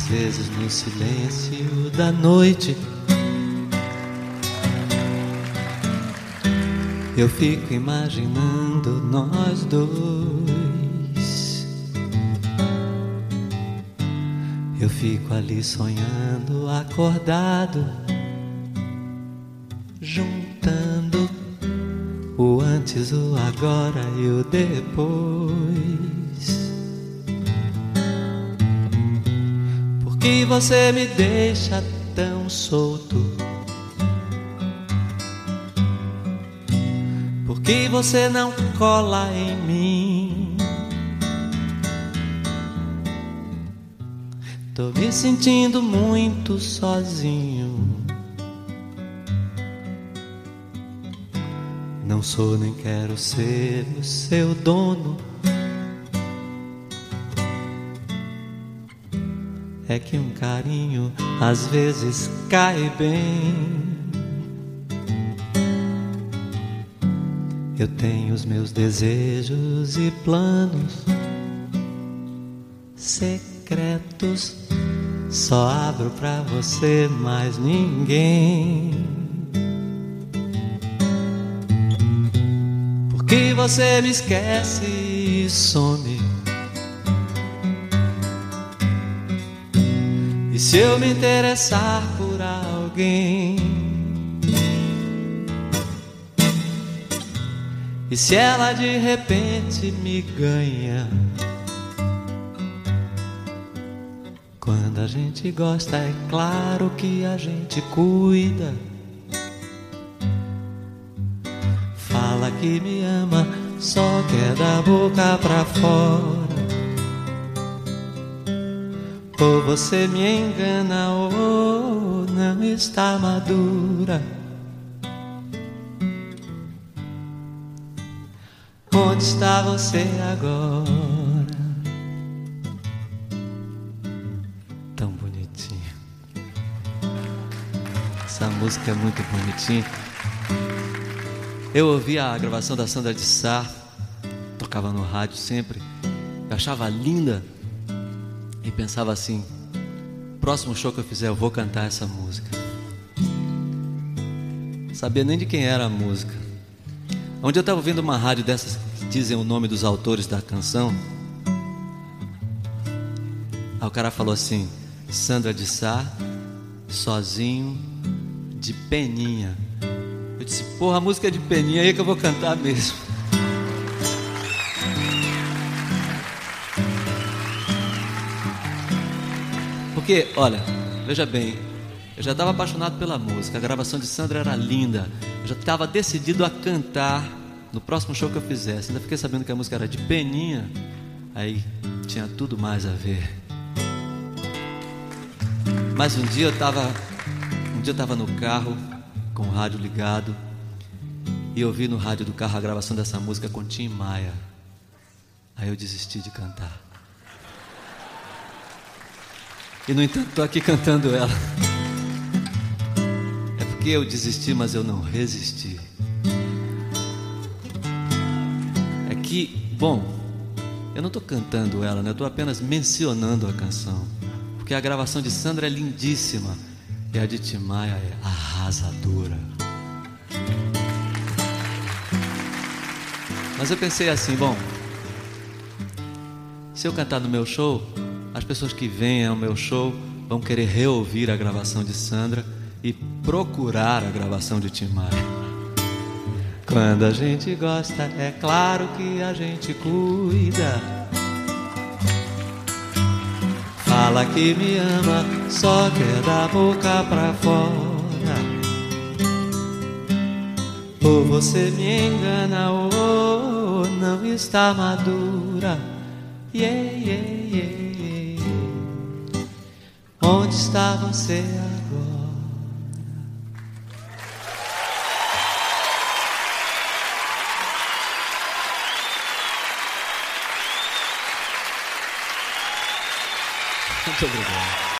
Às vezes no silêncio da noite eu fico imaginando nós dois. Eu fico ali sonhando, acordado, juntando o antes, o agora e o depois. Que você me deixa tão solto? Por que você não cola em mim? Tô me sentindo muito sozinho. Não sou nem quero ser o seu dono. É que um carinho às vezes cai bem. Eu tenho os meus desejos e planos secretos, só abro pra você, mais ninguém. Porque você me esquece e some se eu me interessar por alguém? E se ela de repente me ganha? Quando a gente gosta, é claro que a gente cuida. Fala que me ama, só quer da boca pra fora. Ou você me engana ou não está madura. Onde está você agora? Tão bonitinho. Essa música é muito bonitinha. Eu ouvi a gravação da Sandra de Sá, tocava no rádio sempre. Eu achava linda e pensava assim: próximo show que eu fizer, eu vou cantar essa música. Sabia nem de quem era a música. Onde eu estava ouvindo uma rádio dessas que dizem o nome dos autores da canção. Aí o cara falou assim: Sandra de Sá, sozinho, de peninha. Eu disse: Porra, a música é de peninha aí que eu vou cantar mesmo. Porque, olha, veja bem, eu já estava apaixonado pela música, a gravação de Sandra era linda, eu já estava decidido a cantar no próximo show que eu fizesse. Ainda fiquei sabendo que a música era de Peninha, aí tinha tudo mais a ver. Mas um dia eu estava, um dia eu estava no carro com o rádio ligado e ouvi no rádio do carro a gravação dessa música com Tim Maia. Aí eu desisti de cantar. E no entanto, estou aqui cantando ela. É porque eu desisti, mas eu não resisti. É que, bom, eu não estou cantando ela, né? Eu estou apenas mencionando a canção. Porque a gravação de Sandra é lindíssima. E a de Timaya é arrasadora. Mas eu pensei assim, bom, se eu cantar no meu show, as pessoas que vêm ao meu show vão querer reouvir a gravação de Sandra e procurar a gravação de Tim Maia. Quando a gente gosta, é claro que a gente cuida. Fala que me ama, só quer da boca pra fora. Ou você me engana, ou não está madura. Yeah, yeah, yeah. Onde está você agora? Muito obrigado.